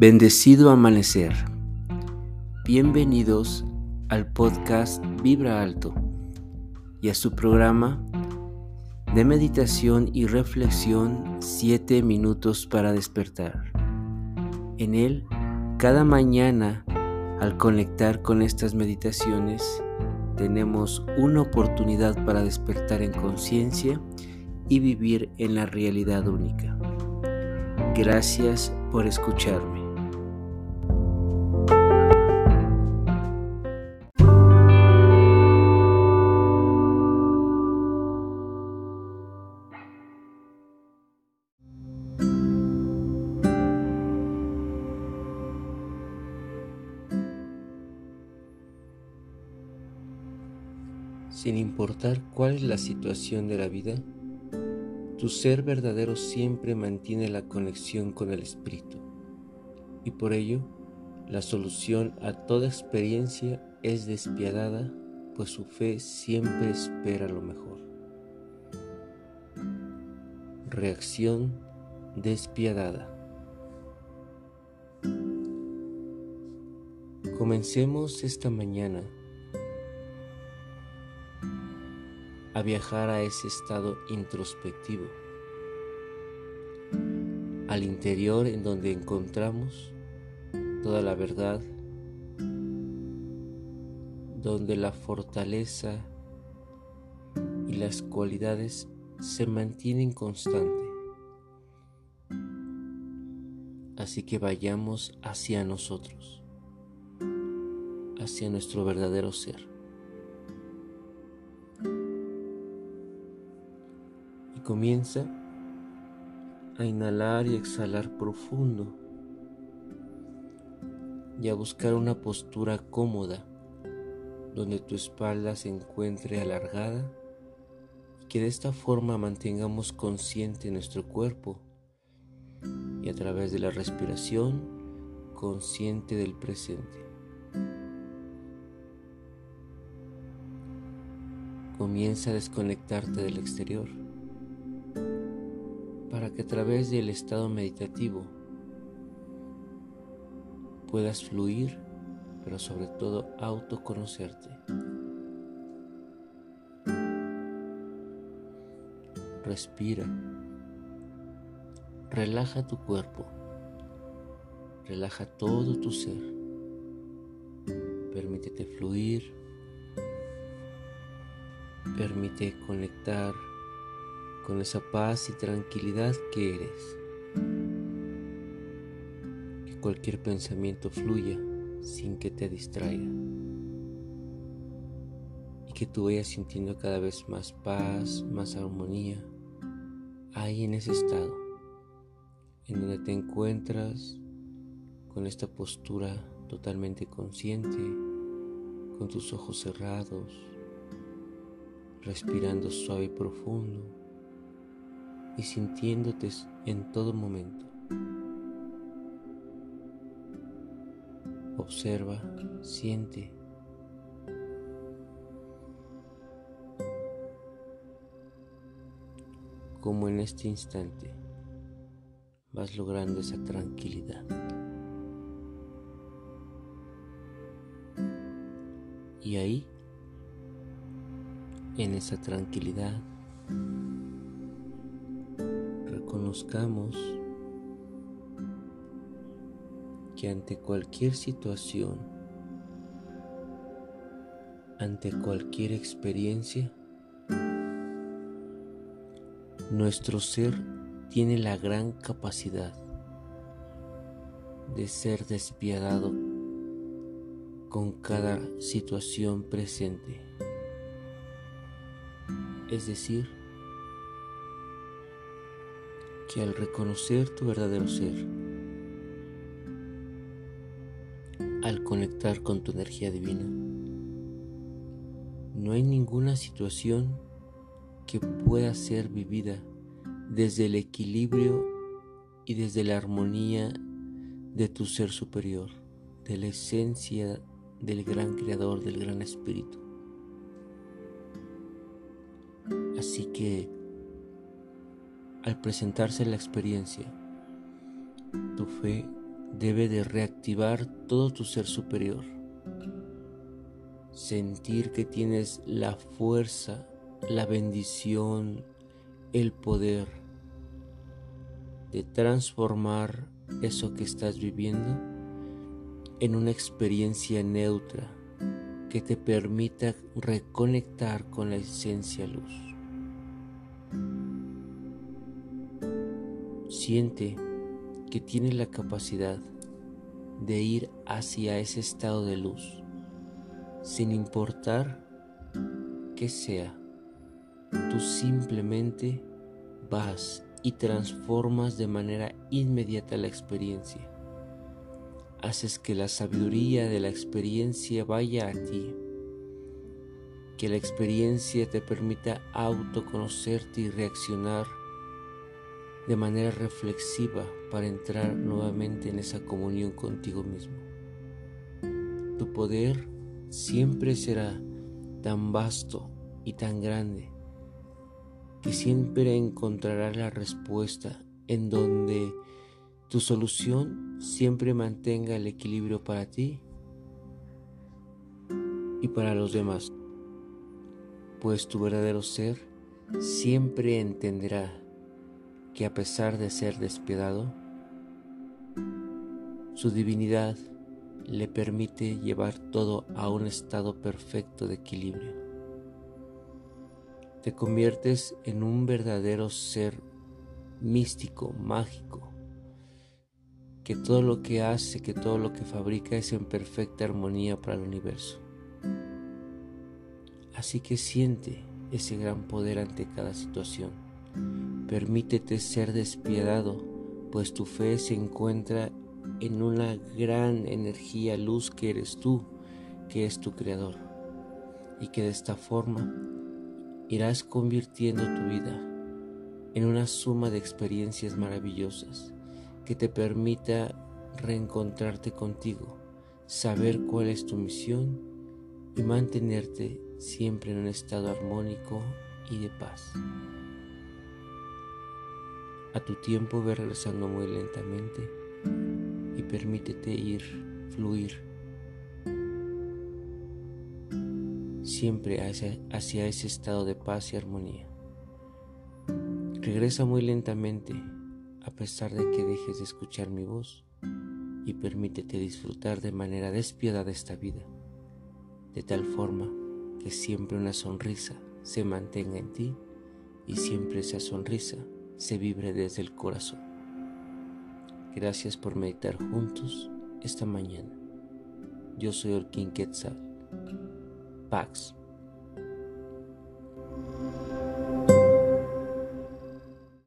Bendecido amanecer. Bienvenidos al podcast Vibra Alto y a su programa de meditación y reflexión 7 minutos para despertar. En él, cada mañana, al conectar con estas meditaciones, tenemos una oportunidad para despertar en conciencia y vivir en la realidad única. Gracias por escucharme. Sin importar cuál es la situación de la vida, tu ser verdadero siempre mantiene la conexión con el Espíritu y por ello la solución a toda experiencia es despiadada, pues su fe siempre espera lo mejor. Reacción despiadada. Comencemos esta mañana a viajar a ese estado introspectivo, al interior en donde encontramos toda la verdad, donde la fortaleza y las cualidades se mantienen constantes. Así que vayamos hacia nosotros, hacia nuestro verdadero ser. Comienza a inhalar y exhalar profundo y a buscar una postura cómoda donde tu espalda se encuentre alargada y que de esta forma mantengamos consciente nuestro cuerpo y a través de la respiración consciente del presente. Comienza a desconectarte del exterior para que a través del estado meditativo puedas fluir, pero sobre todo autoconocerte. Respira. Relaja tu cuerpo. Relaja todo tu ser. Permítete fluir. Permite conectar con esa paz y tranquilidad que eres. Cualquier pensamiento fluya sin que te distraiga. Y que tú vayas sintiendo cada vez más paz, más armonía ahí en ese estado en donde te encuentras con esta postura totalmente consciente, con tus ojos cerrados, respirando suave y profundo y sintiéndote en todo momento. Observa, siente. Como en este instante vas logrando esa tranquilidad. Y ahí, en esa tranquilidad, reconozcamos que ante cualquier situación, ante cualquier experiencia, nuestro ser tiene la gran capacidad de ser despiadado con cada situación presente. Es decir, que al reconocer tu verdadero ser, al conectar con tu energía divina. No hay ninguna situación que pueda ser vivida desde el equilibrio y desde la armonía de tu ser superior, de la esencia del gran creador, del gran espíritu. Así que al presentarse la experiencia, tu fe debe de reactivar todo tu ser superior. Sentir que tienes la fuerza, la bendición, el poder de transformar eso que estás viviendo en una experiencia neutra que te permita reconectar con la esencia luz. Siente que tienes la capacidad de ir hacia ese estado de luz, sin importar que sea. Tú simplemente vas y transformas de manera inmediata la experiencia. Haces que la sabiduría de la experiencia vaya a ti. Que la experiencia te permita autoconocerte y reaccionar de manera reflexiva para entrar nuevamente en esa comunión contigo mismo. Tu poder siempre será tan vasto y tan grande que siempre encontrarás la respuesta en donde tu solución siempre mantenga el equilibrio para ti y para los demás, pues tu verdadero ser siempre entenderá que a pesar de ser despiadado, su divinidad le permite llevar todo a un estado perfecto de equilibrio te conviertes en un verdadero ser místico, mágico, que todo lo que hace, que todo lo que fabrica es en perfecta armonía para el universo. Así que siente ese gran poder ante cada situación. Permítete ser despiadado, pues tu fe se encuentra en una gran energía luz que eres tú, que es tu creador, y que de esta forma irás convirtiendo tu vida en una suma de experiencias maravillosas que te permita reencontrarte contigo, saber cuál es tu misión y mantenerte siempre en un estado armónico y de paz. A tu tiempo ve regresando muy lentamente y permítete ir, fluir siempre hacia, ese estado de paz y armonía. Regresa muy lentamente a pesar de que dejes de escuchar mi voz y permítete disfrutar de manera despiadada esta vida, de tal forma que siempre una sonrisa se mantenga en ti y siempre esa sonrisa se vibre desde el corazón. Gracias por meditar juntos esta mañana. Yo soy Orkin Quetzal. Pax.